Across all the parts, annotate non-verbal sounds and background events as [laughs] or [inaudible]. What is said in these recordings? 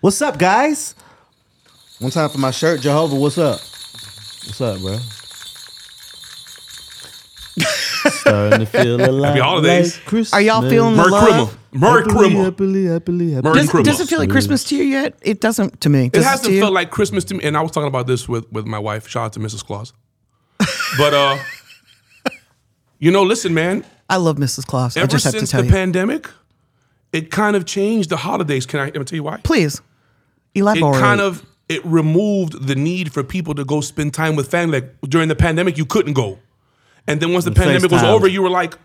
What's up, guys? One time for my shirt, Jehovah. What's up? What's up, bro? Starting to feel [laughs] alive. Happy holidays. like Christmas. Are y'all feeling the Merry love? Christmas. Merry Happily, Christmas. happily, happily, happily. Merry Does, Christmas. does it feel like Christmas to you yet? It doesn't to me. It hasn't to you? felt like Christmas to me. And I was talking about this with, with my wife. Shout out to Mrs. Claus. [laughs] But uh, you know, listen, man. I love Mrs. Claus. I Ever just have to since tell the you. pandemic, it kind of changed the holidays. Can I, let me tell you why? Please It kind of it removed the need for people to go spend time with family. Like during the pandemic, you couldn't go, and then once the pandemic was over, you were like,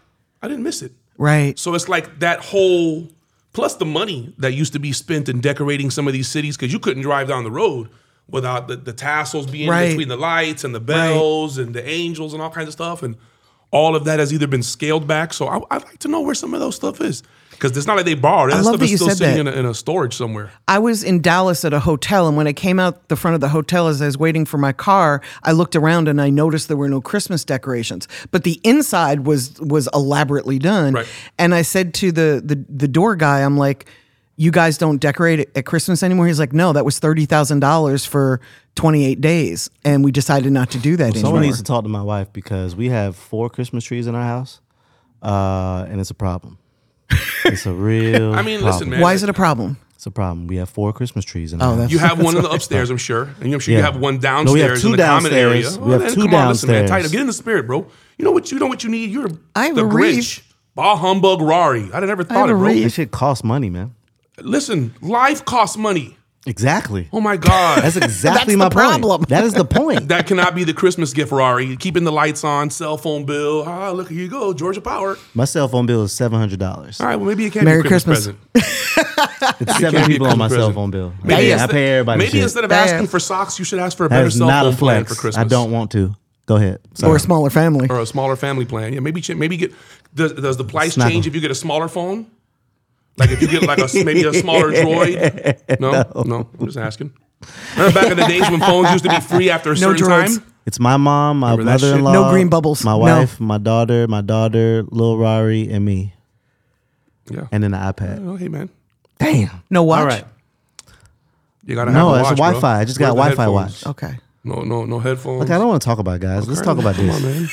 I didn't miss it. right. So it's like that whole plus the money that used to be spent in decorating some of these cities because you couldn't drive down the road without the, the tassels being Right. between the lights and the bells and the angels and all kinds of stuff. And all of that has either been scaled back. So I, I'd like to know where some of those stuff is because it's not like they borrowed. That love stuff that is you still said sitting that. in a, in a storage somewhere. I was in Dallas at a hotel, and when I came out the front of the hotel as I was waiting for my car, I looked around and I noticed there were no Christmas decorations, but the inside was was elaborately done. Right. And I said to the the the door guy, I'm like, "You guys don't decorate at Christmas anymore?" He's like, "No, that was thirty thousand dollars for 28 days, and we decided not to do that Someone anymore." needs to talk to my wife because we have four Christmas trees in our house, uh, and it's a problem. It's a [laughs] real. I mean, problem. listen, man. Why is it a problem? It's a problem. We have four Christmas trees in our Oh, house. that's You have [laughs] one in the upstairs, I'm sure, and I'm sure you have one downstairs No, downstairs we have two in the common area. downstairs. We have then two come on, listen, man, downstairs. tighten- Get in the spirit, bro. You know what you know what you need. You're I have the a Grinch. wreath. Bah humbug Rari. I'd never thought have it, a bro. wreath. That shit costs money, man. Listen, life costs money. Exactly. Oh my God. That's [laughs] exactly That's my the point. problem. That is the [laughs] point. that cannot be the Christmas gift, Rari. Keeping the lights on, cell phone bill. Ah, look, here you go, Georgia Power. my cell phone bill is seven hundred dollars. All right, well, maybe it can Merry be a Christmas, Christmas. present. [laughs] It's seven be a people on my Christmas cell phone bill. Maybe, I, pay, I instead, pay everybody. maybe shit. instead of Damn. asking for socks, you should ask for a That better cell not a phone plan for Christmas. I don't want to. Go ahead. Sorry. Or a smaller family. or a smaller family plan. Yeah, maybe maybe get does, does the price Snuggle. change if you get a smaller phone? Like if you get like a maybe a [laughs] smaller Droid? No, no, I'm just asking. Remember back in the days when phones used to be free after a No certain droids. time? It's my mom, my Remember that shit? mother-in-law, No green bubbles. my No. wife, my daughter, my daughter, Lil Rari, and me, Yeah. and then the iPad. Oh, hey man, Damn. No watch. All right. you gotta No, have a it's watch, bro. Wi-Fi. I just got a Where's the Wi-Fi headphones? watch. Okay. No, no, no headphones. Okay, I don't want to talk about it, guys. Let's talk about Come this. on, man.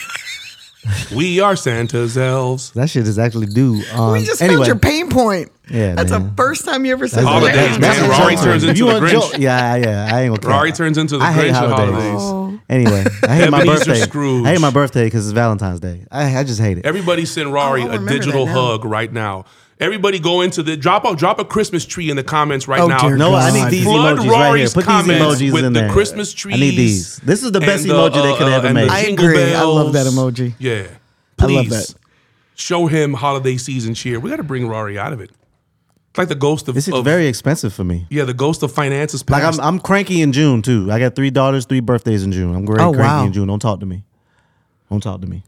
We are Santa's elves. That shit is actually due. On, We just anyway, found your pain point. Yeah, That's man. the first time you ever said That's- Holidays, that. man. a Rari turns into you the Grinch. joke- Yeah, yeah. I ain't gonna. Rari turns into the I hate Grinch of holidays. holidays. Oh. Anyway, I hate my birthday. Scrooge. I hate my birthday because it's Valentine's Day. I, I just hate it. Everybody send Rari Oh, I a remember digital hug right now. Everybody go into the drop a drop a Christmas tree in the comments right Oh, now. dear No, I need these Flood emojis right here. Put these comments emojis with in the there. Christmas trees. I need these. This is the best the, emoji they could uh, ever and make. I jingle agree. I love that emoji. Yeah, I please love that. show him holiday season cheer. We got to bring Rari out of it. It's like the ghost of, This is of- very expensive for me. yeah, the ghost of finances. Like I'm, I'm cranky in June too. I got three daughters, three birthdays in June. I'm very Oh, cranky wow. in June. Don't talk to me. Don't talk to me.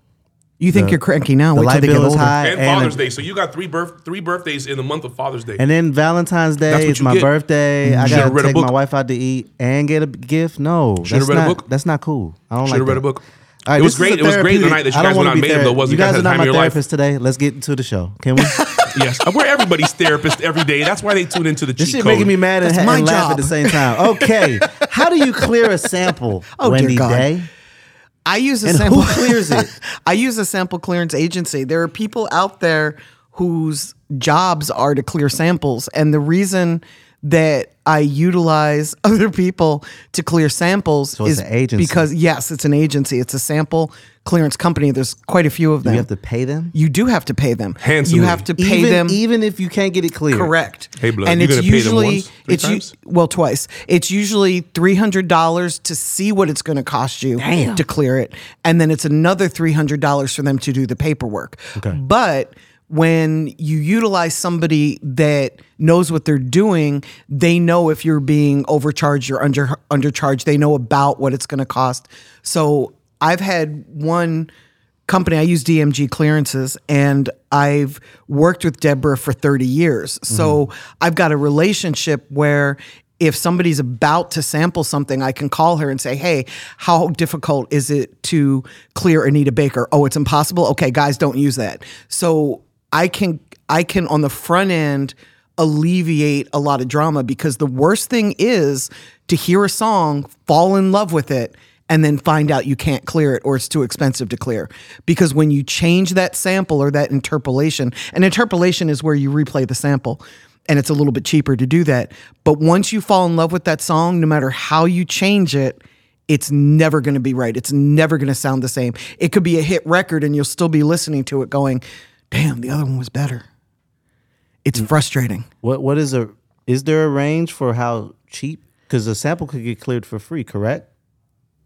You think The- you're cranky now? the Wait till light they get bill is older. high. and and- Father's Day. So you got three birth three birthdays in the month of Father's Day. And then Valentine's That's Day what is you my get. birthday. Mm-hmm. I Should've gotta read a take my wife out to eat and get a gift. No, Should've that's read a not, book. That's not cool. I don't Should like have read that. a book. All right, it was this is great. a It was great the therapeutic- night that you I don't guys went wanna on be Made It, ther- though, wasn't You it? Guys guys had are the not time my of your life. therapist today. Let's get into the show. Can we? [laughs] [laughs] Yes, we're everybody's therapist every day. That's why they tune into the This cheat shit code. making me mad and, That's ha- my and laugh job. at the same time. Okay, [laughs] how do you clear a sample, Oh, dear Wendy God. Day? I use a And sample. who clears [laughs] it? I use a sample clearance agency. There are people out there whose jobs are to clear samples, and the reason that I utilize [laughs] other people to clear samples it's is an agency. because yes, it's an agency. It's a sample clearance company. There's quite a few of Do them. you have to pay them? You do have to pay them. Handsomely. You have to pay even, them. even if you can't get it clear. Correct. Hey, blood, and you it's gonna pay them usually once, three it's u- times? well twice. It's usually three hundred dollars to see what it's going to cost you Damn. to clear it, and then it's another three hundred dollars for them to do the paperwork. Okay. But when you utilize somebody that knows what they're doing, they know if you're being overcharged or under undercharged. They know about what it's going to cost. So I've had one company. I use DMG clearances, and I've worked with Deborah for 30 years. So mm-hmm. I've got a relationship where if somebody's about to sample something, I can call her and say, Hey, how difficult is it to clear Anita Baker? Oh, it's impossible. Okay, guys, don't use that. So I can I can on the front end alleviate a lot of drama because the worst thing is to hear a song, fall in love with it, and then find out you can't clear it or it's too expensive to clear. Because when you change that sample or that interpolation, and interpolation is where you replay the sample. And it's a little bit cheaper to do that. But once you fall in love with that song, no matter how you change it, it's never going to be right. It's never going to sound the same. It could be a hit record and you'll still be listening to it going, damn, the other one was better. It's mm. frustrating. What what is a is there a range for how cheap? Because a sample could get cleared for free, correct?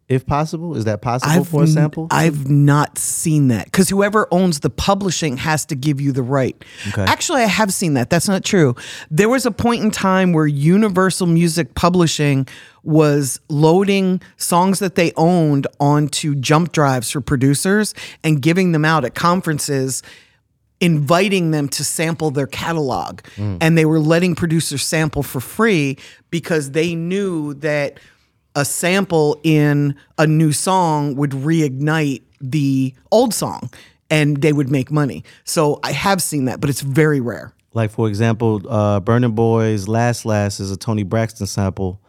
If possible, is that possible for a sample? I've not seen that because whoever owns the publishing has to give you the right. Okay. Actually, I have seen that. That's not true. There was a point in time where Universal Music Publishing was loading songs that they owned onto jump drives for producers and giving them out at conferences inviting them to sample their catalog and they were letting producers sample for free because they knew that a sample in a new song would reignite the old song and they would make money. So I have seen that, but it's very rare. like for example, uh, Burna Boy's "Last Last" is a Toni Braxton sample,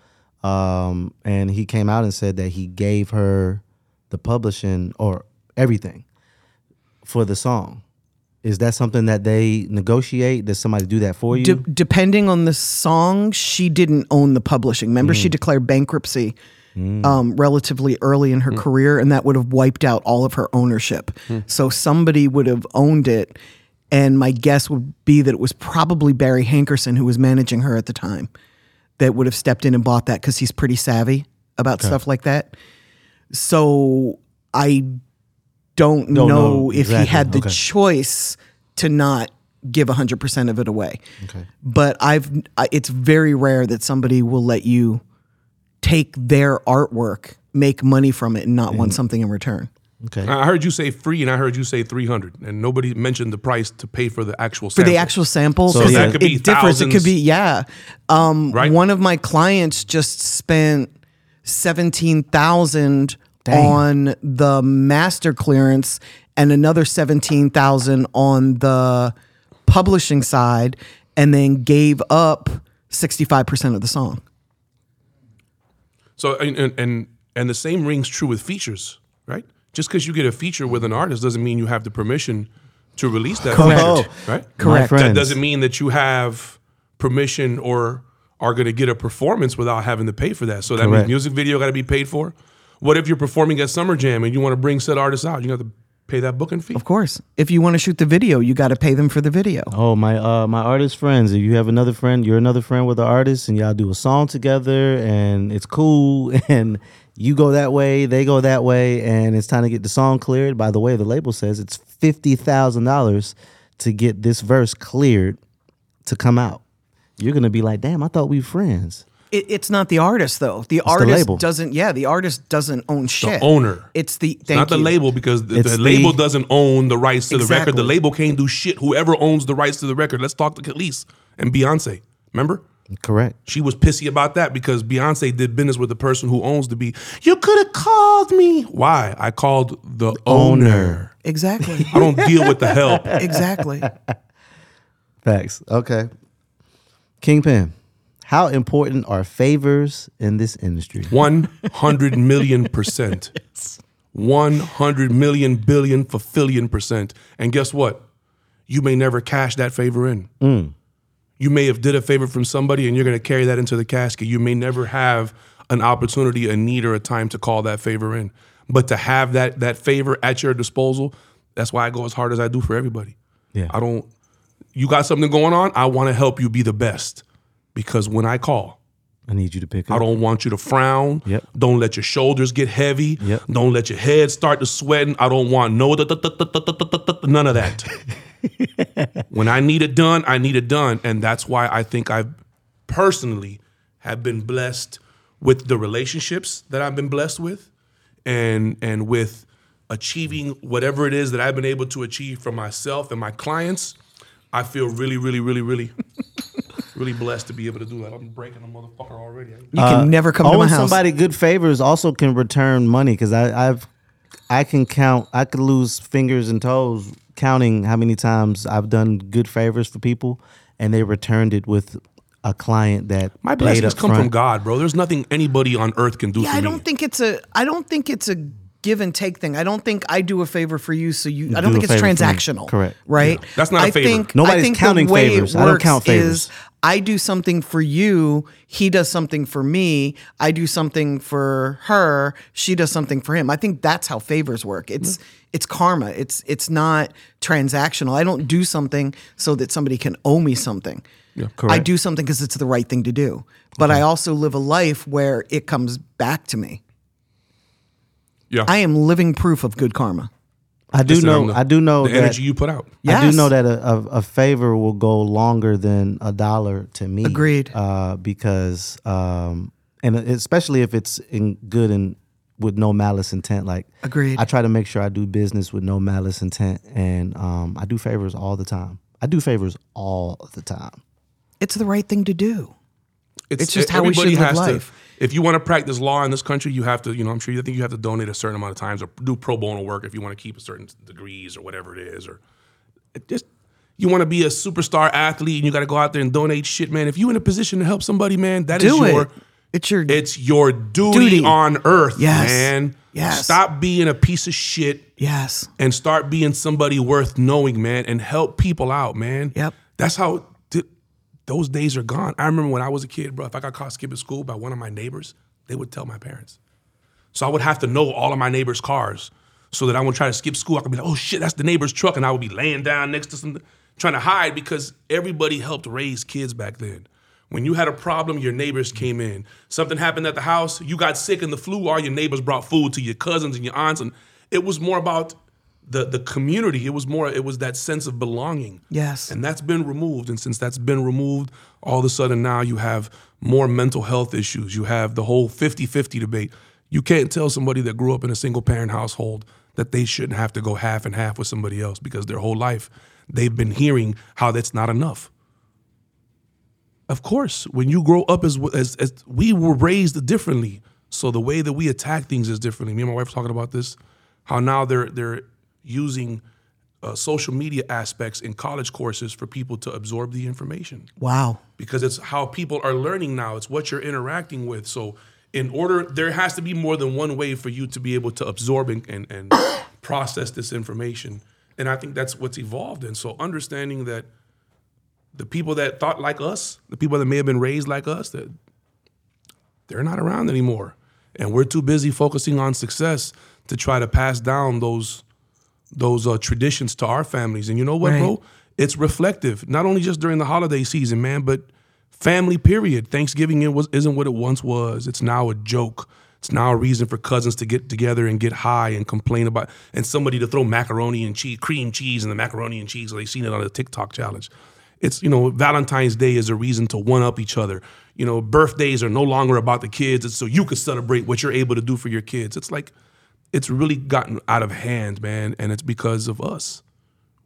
um, and he came out and said that he gave her the publishing or everything for the song. Is that something that they negotiate? Does somebody do that for you? De- depending on the song, she didn't own the publishing. Remember, she mm. declared bankruptcy mm. um, relatively early in her mm. career, and that would have wiped out all of her ownership. So somebody would have owned it. And my guess would be that it was probably Barry Hankerson who was managing her at the time that would have stepped in and bought that because he's pretty savvy about stuff like that. So I don't, Don't know, know if exactly. he had the Okay. choice to not give 100% of it away. Okay. But I've it's very rare that somebody will let you take their artwork, make money from it and not want something in return. okay. I heard you say free, and I heard you say three hundred, and nobody mentioned the price to pay for the actual For the actual sample, So 'cause that it- could be it differs. It could be yeah. Um, Right. One of my clients just spent seventeen thousand on the master clearance and another seventeen thousand on the publishing side, and then gave up sixty five percent of the song. So and, and and and the same rings true with features, right? Just because you get a feature with an artist doesn't mean you have the permission to release that Correct. feature, right? Correct. That doesn't mean that you have permission or are going to get a performance without having to pay for that. So that means music video got to be paid for. What if you're performing at Summer Jam and you want to bring said artist out? You have to pay that booking fee. Of course, if you want to shoot the video, you got to pay them for the video. Oh my uh my artist friends. If you have another friend, you're another friend with an artist and y'all do a song together and it's cool [laughs] and you go that way, they go that way, and it's time to get the song cleared. By the way, the label says it's fifty thousand dollars to get this verse cleared to come out. You're gonna be like, damn, I thought we were friends. It, it's not the artist though. The artist label. doesn't. Yeah, the artist doesn't own shit. owner. It's the It's thank not the label because the, It's the the- label doesn't own the rights to the record. The label can't do shit. Whoever owns the rights to the record. Let's talk to Kelis and Beyonce. Remember? Correct. She was pissy about that because Beyonce did business with the person who owns the beat. You could have called me. Why? I called the owner. Exactly. [laughs] I don't deal with the help. exactly. [laughs] Facts. Okay. Kingpin, how important are favors in this industry? 100 [laughs] million percent. 100 million billion fulfillion percent. And guess what? You may never cash that favor in. Mm. You may have did a favor from somebody and you're going to carry that into the casket. You may never have an opportunity, a need, or a time to call that favor in. But to have that that favor at your disposal, that's why I go as hard as I do for everybody. Yeah. I don't. You got something going on. I want to help you be the best because when I call, I need you to pick up. I don't want you to frown. Yep. Don't let your shoulders get heavy. Yep. Don't let your head start to sweating. I don't want no none of that. [laughs] when I need it done, I need it done, and that's why I think I personally have been blessed with the relationships that I've been blessed with, and and with achieving whatever it is that I've been able to achieve for myself and my clients. I feel really, really, really, really really blessed to be able to do that. I'm breaking a motherfucker already. You can never come to my owing house. Uh, somebody good favors also can return money because I've I can count I could lose fingers and toes counting how many times I've done good favors for people and they returned it with a client that My paid blessings up come from. God, bro. There's nothing anybody on earth can do Yeah, for I me. don't think it's a. I don't think it's a give and take thing. I don't think I do a favor for you, so you. I don't do think a it's favor for me. transactional. Correct. Right. That's not a I favor. Think, Nobody's I think counting the way favors. It I don't works count favors. Is I do something for you. He does something for me. I do something for her. She does something for him. I think that's how favors work. It's mm-hmm. it's karma. It's it's not transactional. I don't do something so that somebody can owe me something. I correct. do something because it's the right thing to do. But I also live a life where it comes back to me. Yeah. I am living proof of good karma. I do know. the- I do know the that energy you put out. I do know that a, a, a favor will go longer than a dollar to me. Agreed. Uh, because um, and especially if it's in good and with no malice intent. Like Agreed. I try to make sure I do business with no malice intent, and um, I do favors all the time. I do favors all the time. It's the right thing to do. It's just how we should live life. To, if you want to practice law in this country, you have to, you know, I'm sure you think you have to donate a certain amount of times or do pro bono work if you want to keep a certain degrees or whatever it is, or it just you want to be a superstar athlete and you got to go out there and donate shit, man. If you're in a position to help somebody, man, that is Do your it. It's your it's your duty, Duty. on earth, Yes. man. Yes. Stop being a piece of shit yes. and start being somebody worth knowing, man, and help people out, man. Yep. That's how those days are gone. I remember when I was a kid, bro, if I got caught skipping school by one of my neighbors, they would tell my parents. So I would have to know all of my neighbors' cars so that I would try to skip school. I could be like, oh shit, that's the neighbor's truck. And I would be laying down next to something, trying to hide because everybody helped raise kids back then. When you had a problem, your neighbors came in. Something happened at the house, you got sick in the flu, all your neighbors brought food to your cousins and your aunts. And it was more about the, the community. It was more, it was that sense of belonging. Yes. And that's been removed. And since that's been removed, all of a sudden now you have more mental health issues. You have the whole 50 50 debate. You can't tell somebody that grew up in a single parent household that they shouldn't have to go half and half with somebody else because their whole life they've been hearing how that's not enough. Of course, when you grow up as, as, as we were raised differently, so the way that we attack things is differently. Me and my wife were talking about this, how now they're they're using uh, social media aspects in college courses for people to absorb the information Wow. because it's how people are learning now. It's what you're interacting with. So, in order, there has to be more than one way for you to be able to absorb and, and, and [coughs] process this information. And I think that's what's evolved. And so, understanding that the people that thought like us, the people that may have been raised like us, that they're not around anymore. And we're too busy focusing on success to try to pass down those those uh, traditions to our families. And you know what, Right. bro? It's reflective, not only just during the holiday season, man, but family period. Thanksgiving it was isn't what it once was. It's now a joke. It's now a reason for cousins to get together and get high and complain about and somebody to throw macaroni and cheese, cream cheese and the macaroni and cheese. They've seen it on a TikTok challenge. It's you know Valentine's Day is a reason to one up each other. You know birthdays are no longer about the kids. It's so you can celebrate what you're able to do for your kids. It's like it's really gotten out of hand, man, and it's because of us.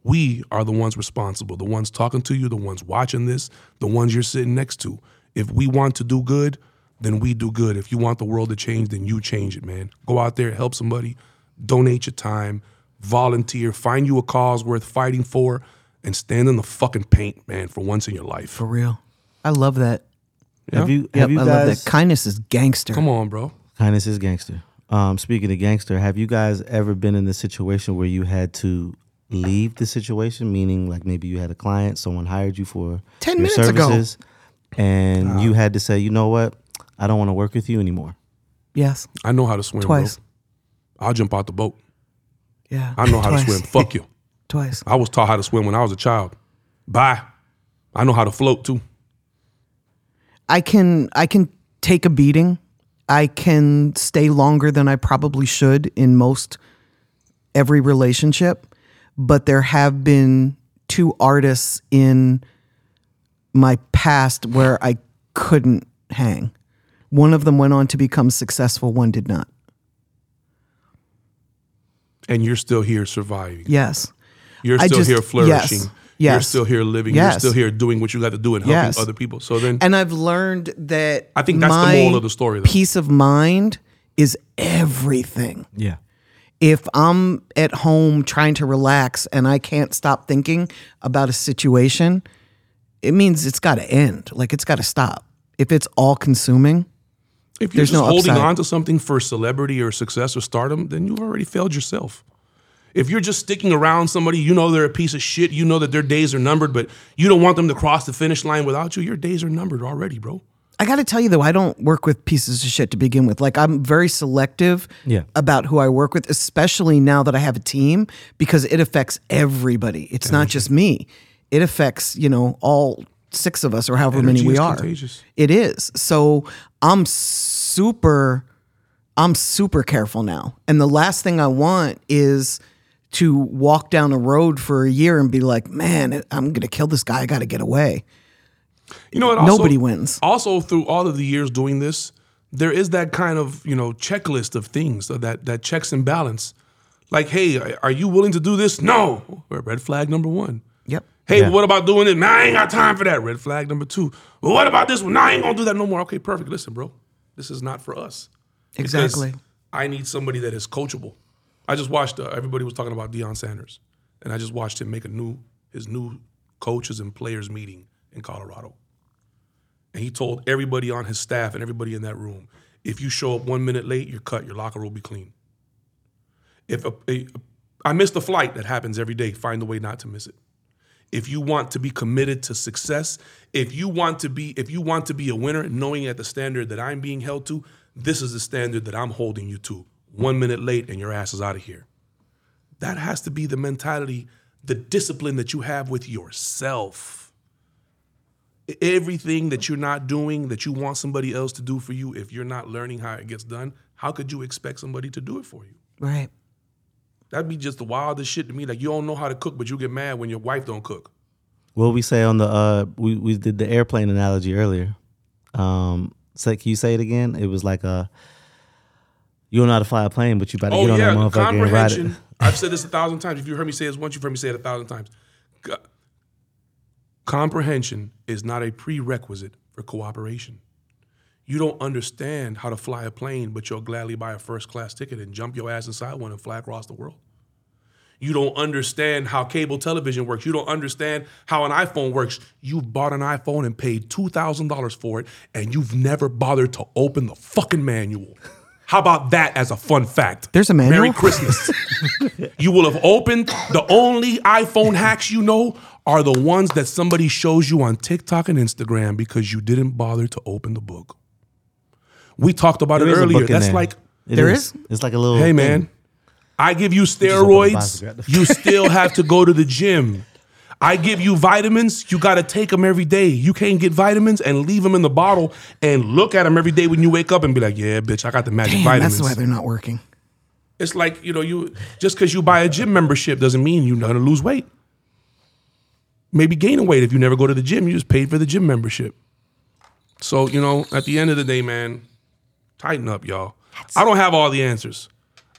We are the ones responsible, the ones talking to you, the ones watching this, the ones you're sitting next to. If we want to do good, then we do good. If you want the world to change, then you change it, man. Go out there, help somebody, donate your time, volunteer, find you a cause worth fighting for, and stand in the fucking paint, man, for once in your life. For real. I love that. Have you Yep, have you I love that. Kindness is gangster. Come on, bro. Kindness is gangster. Um, speaking of gangster, have you guys ever been in the situation where you had to leave the situation? Meaning, like maybe you had a client, someone hired you for 10 your minutes ago. services, and you had to say, you know what, I don't want to work with you anymore. Yes. I know how to swim, Twice. bro. I'll jump out the boat. Yeah. I know how Twice. to swim. Fuck you. [laughs] Twice. I was taught how to swim when I was a child. Bye. I know how to float too. I can I can take a beating. I can stay longer than I probably should in most every relationship, but there have been two artists in my past where I couldn't hang. One of them went on to become successful, one did not. And you're still here surviving. Yes. You're still just- here flourishing. yes, You're still here living. You're still here doing what you got to do and helping Yes. other people. So then And I've learned that I think that's the moral of the story, though. Peace of mind is everything. Yeah. if I'm at home trying to relax and I can't stop thinking about a situation, it means it's got to end. Like it's got to stop. If it's all consuming, If you're There's just no holding upside. on to something for celebrity or success or stardom, then you've already failed yourself. If you're just sticking around somebody, you know they're a piece of shit, you know that their days are numbered, but you don't want them to cross the finish line without you, your days are numbered already, bro. I got to tell you though, I don't work with pieces of shit to begin with. Like I'm very selective Yeah. about who I work with, especially now that I have a team because it affects everybody. It's not just me. It affects, you know, all six of us or however Energy many we are. contagious. It is. So I'm super I'm super careful now. And the last thing I want is to walk down a road for a year and be like, "Man, I'm going to kill this guy. I got to get away." You know what? Also, Nobody wins. Also, through all of the years doing this, there is that kind of you know checklist of things that that checks and balance. Like, hey, are you willing to do this? No. Red flag number one. Yep. Hey, Yeah. what about doing it? Man, I ain't got time for that. Red flag number two. Well, what about this one? Nah, I ain't gonna do that no more. Okay, perfect. Listen, bro, this is not for us. Exactly. I need somebody that is coachable. I just watched. Uh, everybody was talking about Deion Sanders, and I just watched him make a new his new coaches and players meeting in Colorado, and he told everybody on his staff and everybody in that room, if you show up one minute late, you're cut. Your locker will be clean. If I miss a flight, that happens every day. Find a way not to miss it. If you want to be committed to success, if you want to be if you want to be a winner, knowing at the standard that I'm being held to, this is the standard that I'm holding you to. One minute late and your ass is out of here. That has to be the mentality, the discipline that you have with yourself. Everything that you're not doing that you want somebody else to do for you, if you're not learning how it gets done, how could you expect somebody to do it for you? Right. That'd be just the wildest shit to me. Like you don't know how to cook, but you get mad when your wife don't cook. What we say on the uh we, we did the airplane analogy earlier. Um so can you say it again? It was like a you don't know how to fly a plane, but you better Oh get on yeah, that motherfucker and ride it. comprehension. [laughs] I've said this a thousand times. If you heard me say this once, you've heard me say it a thousand times. Comprehension is not a prerequisite for cooperation. You don't understand how to fly a plane, but you'll gladly buy a first class ticket and jump your ass inside one and fly across the world. You don't understand how cable television works. You don't understand how an iPhone works. You've bought an iPhone and paid $2,000 for it, and you've never bothered to open the fucking manual. [laughs] How about that as a fun fact? There's a manual? Merry Christmas. [laughs] you will have opened the only iPhone hacks you know are the ones that somebody shows you on TikTok and Instagram because you didn't bother to open the book. We talked about There it is a earlier. That's there. like It There is. is? It's like a little Hey thing. man, I give you steroids. box and grab the- You still have to go to the gym. I give you vitamins. You got to take them every day. You can't get vitamins and leave them in the bottle and look at them every day when you wake up and be like, "Yeah, bitch, I got the magic Damn, vitamins." that's why they're not working. It's like you know, you just because you buy a gym membership doesn't mean you're gonna lose weight. Maybe gain a weight if you never go to the gym. You just paid for the gym membership. So you know, at the end of the day, man, tighten up, y'all. I don't have all the answers.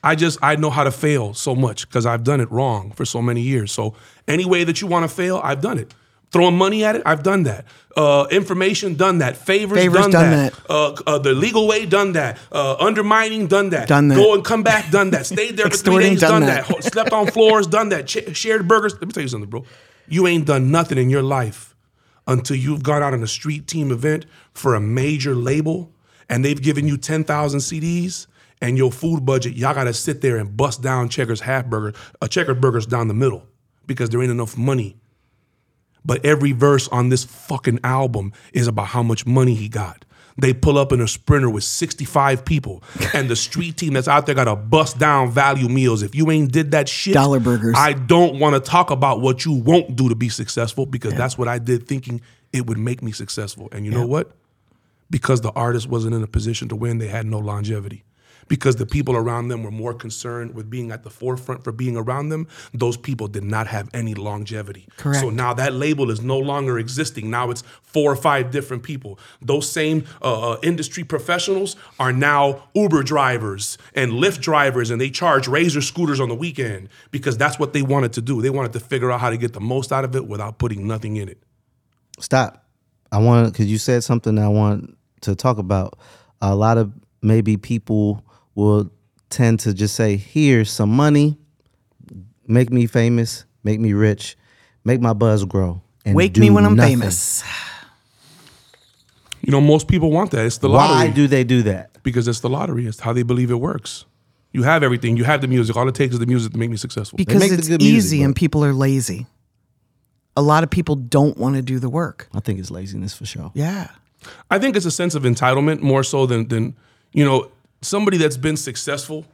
I just I know how to fail so much because I've done it wrong for so many years. So any way that you want to fail, I've done it. Throwing money at it, I've done that. Uh, information, done that. Favors, Favors, done, done that. Uh, uh, the legal way, done that. Uh, undermining, done that. Done that. Go and come back, done that. Stayed there for three days, done done, that. that. Slept on floors, done that. Ch- shared burgers. Let me tell you something, bro. You ain't done nothing in your life until you've gone out on a street team event for a major label and they've given you 10,000 CDs and your food budget, y'all gotta sit there and bust down Checkers half burger, uh, Checkers burgers down the middle because there ain't enough money. But every verse on this fucking album is about how much money he got. They pull up in a sprinter with 65 people, [laughs] and the street team that's out there got to bust down value meals. If you ain't did that shit, Dollar burgers. I don't want to talk about what you won't do to be successful because that's what I did thinking it would make me successful. And you know what? Because the artist wasn't in a position to win, they had no longevity. Because the people around them were more concerned with being at the forefront for being around them, those people did not have any longevity. Correct. So now that label is no longer existing. Now it's four or five different people. Those same uh, uh, industry professionals are now Uber drivers and Lyft drivers, and they charge Razor scooters on the weekend because that's what they wanted to do. They wanted to figure out how to get the most out of it without putting nothing in it. Stop. I want because you said something I want to talk about. A lot of maybe people will tend to just say, "Here's some money, make me famous, make me rich, make my buzz grow." and Wake me when I'm nothing. famous. You know, most people want that. It's the lottery. Why do they do that? because it's the lottery. It's how they believe it works. You have everything. You have the music. All it takes is the music to make me successful. Because make it's good music, easy and people are lazy. A lot of people don't want to do the work. I think it's laziness for sure. Yeah. I think it's a sense of entitlement more so than than you know somebody that's been successful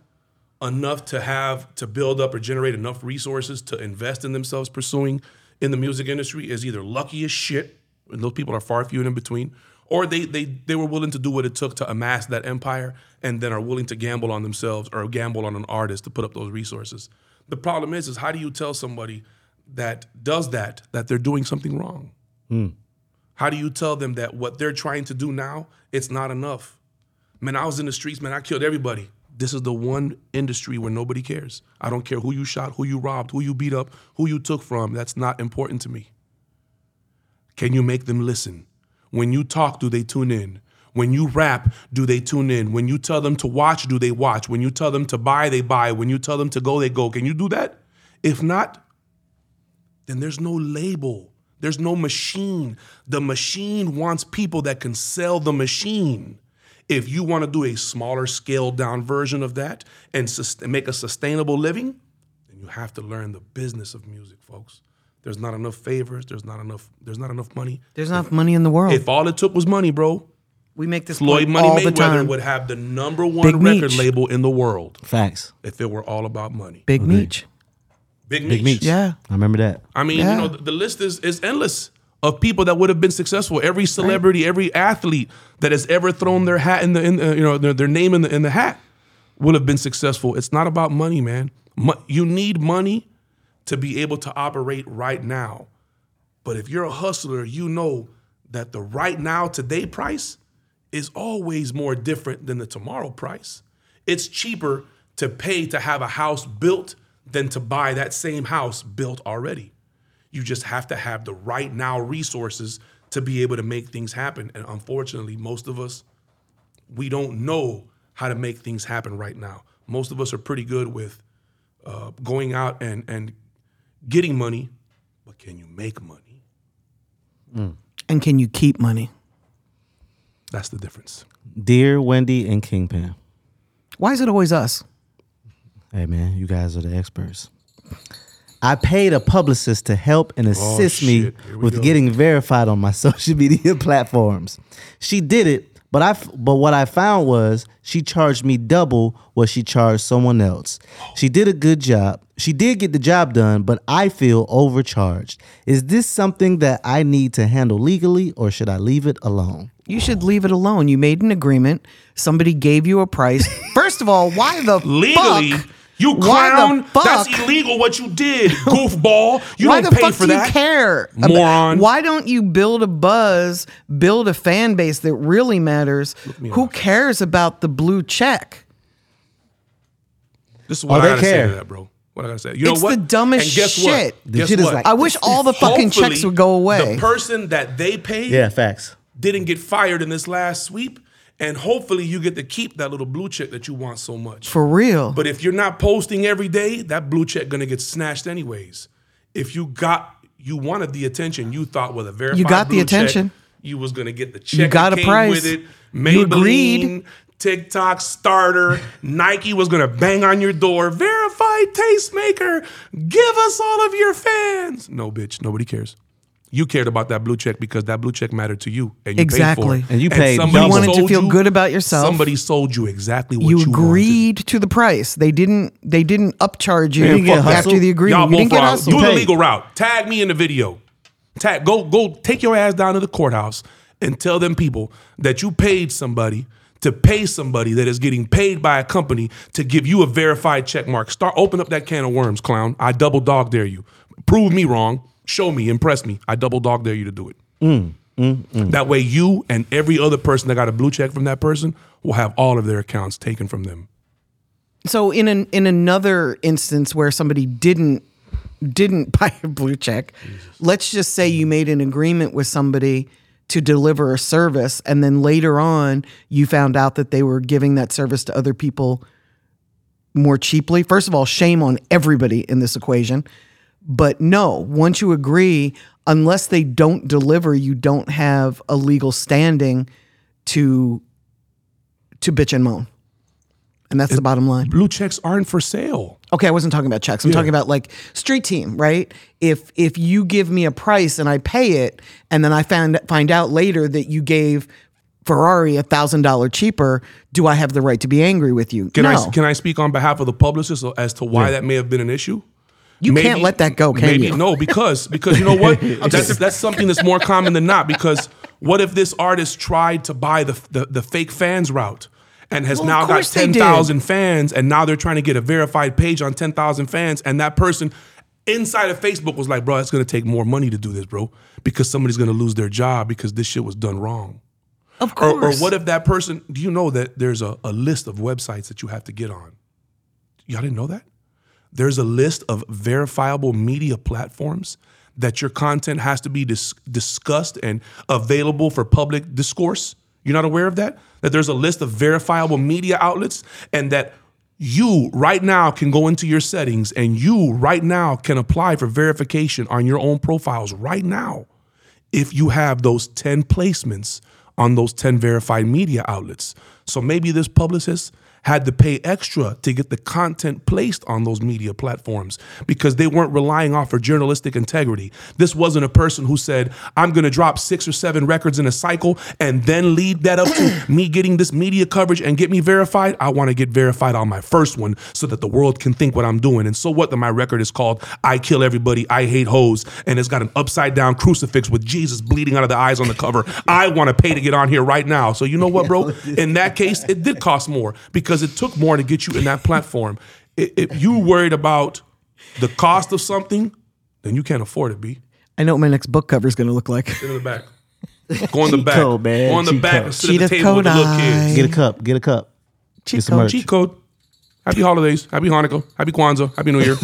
enough to have to build up or generate enough resources to invest in themselves pursuing in the music industry is either lucky as shit and those people are far few and in between or they they they were willing to do what it took to amass that empire and then are willing to gamble on themselves or gamble on an artist to put up those resources. The problem is is how do you tell somebody that does that that they're doing something wrong? Hmm. How do you tell them that what they're trying to do now, it's not enough? Man, I was in the streets, man, I killed everybody. This is the one industry where nobody cares. I don't care who you shot, who you robbed, who you beat up, who you took from. That's not important to me. Can you make them listen? When you talk, do they tune in? When you rap, do they tune in? When you tell them to watch, do they watch? When you tell them to buy, they buy. When you tell them to go, they go. Can you do that? If not, then there's no label. There's no machine. The machine wants people that can sell the machine. If you want to do a smaller, scaled down version of that and sus- make a sustainable living, then you have to learn the business of music, folks. There's not enough favors. There's not enough. There's not enough money. There's enough money in the world. If all it took was money, bro, we make this Floyd Money all the Mayweather time. would have the number one Big record Meech. label in the world Facts. if it were all about money. Big Meech. Big, Big Meech. Meech. Yeah. I remember that. I mean, Yeah. you know, the, the list is is endless of people that would have been successful. Every celebrity, every athlete that has ever thrown their hat in the, in the you know, their, their name in the in the hat will have been successful. It's not about money, man. Mo- you need money to be able to operate right now. But if you're a hustler, you know that the right now today price is always more different than the tomorrow price. It's cheaper to pay to have a house built than to buy that same house built already. You just have to have the right now resources to be able to make things happen. And unfortunately, most of us, we don't know how to make things happen right now. Most of us are pretty good with uh, going out and, and getting money, but can you make money? And can you keep money? That's the difference. Dear Wendy and Kingpin. Why is it always us? Hey man, you guys are the experts. I paid a publicist to help and oh, assist me Oh, shit. Here we with go. getting verified on my [laughs] social media platforms. She did it, but I f- but what I found was she charged me double what she charged someone else. She did a good job. She did get the job done, but I feel overcharged. Is this something that I need to handle legally or should I leave it alone? You should leave it alone. You made an agreement. Somebody gave you a price. [laughs] First of all, why the Legally, fuck? You Why the clown. That's illegal what you did, [laughs] goofball. You why don't the pay fuck for do that. you care? about- Moron. Why don't you build a buzz, build a fan base that really matters? Who cares about the blue check? This is oh, what Oh, I they gotta say care. to that, bro. What I gotta say. You know It's what? the dumbest and guess shit. What? Guess shit what? like- I wish all the fucking checks would go away. The person that they paid Yeah, facts. didn't get fired in this last sweep, and hopefully you get to keep that little blue check that you want so much. For real. But if you're not posting every day, that blue check gonna get snatched anyways. If you got you wanted the attention, you thought with a verified you got the blue check, attention. you was gonna get the check. You got a came price. with it. You agreed. TikTok starter, [laughs] Nike was gonna bang on your door. Verified tastemaker, give us all of your fans. No, bitch, nobody cares. You cared about that blue check because that blue check mattered to you, and you Exactly. paid for it. And you paid somebody double. You wanted to feel you- good about yourself. Somebody sold you exactly what you you, wanted. agreed to the price. They didn't. They didn't upcharge you didn't after the agreement. Y'all you both didn't get wrong. hustled. Do the legal route. Tag me in the video. Tag. Go. Go. Take your ass down to the courthouse and tell them people that you paid somebody to pay somebody that is getting paid by a company to give you a verified check mark. Start. Open up that can of worms, clown. I double dog dare you. Prove me wrong. Show me. Impress me. I double dog dare you to do it. That way, you and every other person that got a blue check from that person will have all of their accounts taken from them. So in an in another instance where somebody didn't didn't [laughs] buy a blue check, let's just say you made an agreement with somebody to deliver a service and then later on you found out that they were giving that service to other people more cheaply. First of all, shame on everybody in this equation. But no, once you agree, unless they don't deliver, you don't have a legal standing to to bitch and moan. And that's the bottom line. Blue checks aren't for sale. Okay, I wasn't talking about checks. I'm talking about like street team, right? If if you give me a price and I pay it, and then I find find out later that you gave Ferrari a thousand dollar cheaper, do I have the right to be angry with you? Can no, I can I speak on behalf of the publicist as to why that may have been an issue? You can't let that go, can maybe you? no, because because you know what? [laughs] that's that's something that's more common than not. Because what if this artist tried to buy the the, the fake fans route and has Well, now got course they ten did. thousand fans, and now they're trying to get a verified page on ten thousand fans, and that person inside of Facebook was like, "Bro, it's going to take more money to do this, bro, because somebody's going to lose their job because this shit was done wrong." Of Or, course. or what if that person, do you know that there's a, a list of websites that you have to get on? Y'all didn't know that? There's a list of verifiable media platforms that your content has to be dis- discussed and available for public discourse. You're not aware of that? That there's a list of verifiable media outlets and that you right now can go into your settings and you right now can apply for verification on your own profiles right now if you have those 10 placements on those 10 verified media outlets. So maybe this publicist had to pay extra to get the content placed on those media platforms because they weren't relying off of journalistic integrity. This wasn't a person who said, I'm going to drop six or seven records in a cycle and then lead that up to [clears throat] me getting this media coverage and get me verified. I want to get verified on my first one so that the world can think what I'm doing. And so what that my record is called I Kill Everybody, I Hate Hoes, and it's got an upside down crucifix with Jesus bleeding out of the eyes on the cover. [laughs] I want to pay to get on here right now. So you know what, bro? [laughs] In that case, it did cost more because it took more to get you in that platform. If you worried about the cost of something, then you can't afford it, B. I know what my next book cover is going to look like. Sit in the back. Go in the Cheat back. code, man. Go in the Cheat back code. and sit Cheat at the of table with the little kids. Get a cup. Get a cup. Cheat Get some code. Cheat code. Happy holidays. Happy Hanukkah. Happy Kwanzaa. Happy New Year.